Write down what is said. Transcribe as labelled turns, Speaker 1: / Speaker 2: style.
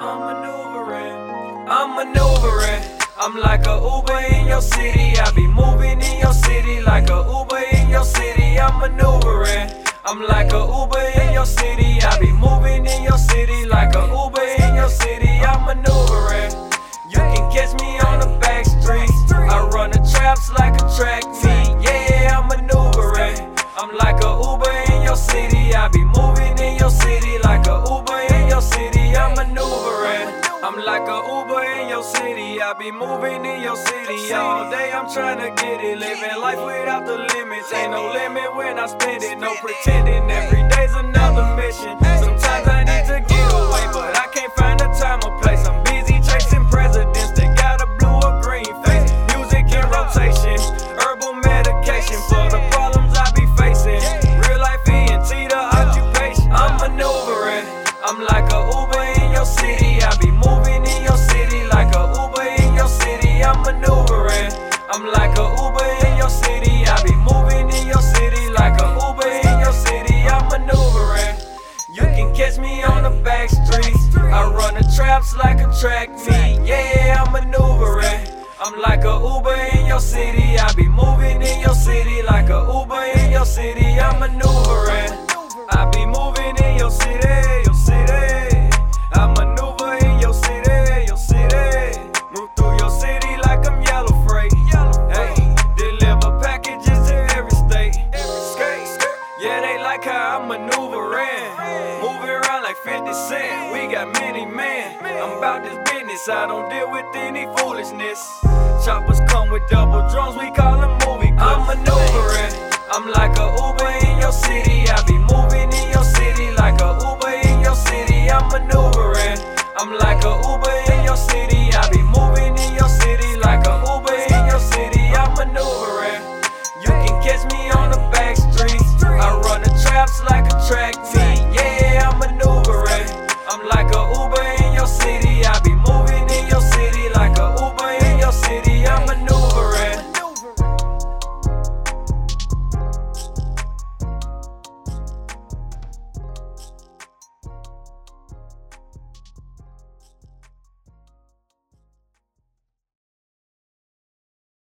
Speaker 1: maneuvering. I'm maneuvering. I'm like a Uber in your city. I be moving in your city like a Uber in your city. I'm maneuvering. I'm like a Uber in your city. I be moving in your city like a Uber in your city. I'm maneuvering. You can catch me on the back streets. I run the traps like a track meet. Yeah, I'm maneuvering. I'm like a Uber in your city. I be moving in your city like your city. I be moving in your city all day. I'm trying to get it, living life without the limits. Ain't no limit when I spend it, no pretending. Every the like a track meet. Yeah, I'm maneuvering. I'm like a Uber in your city. I be moving in your city We got many men. I'm about this business, I don't deal with any foolishness. Choppers come with double drums, we call them movie clips. I'm maneuvering, I'm like a Uber in your city. I be moving in your city like a Uber in your city. I'm maneuvering, I'm like a Uber in your city. I be moving in your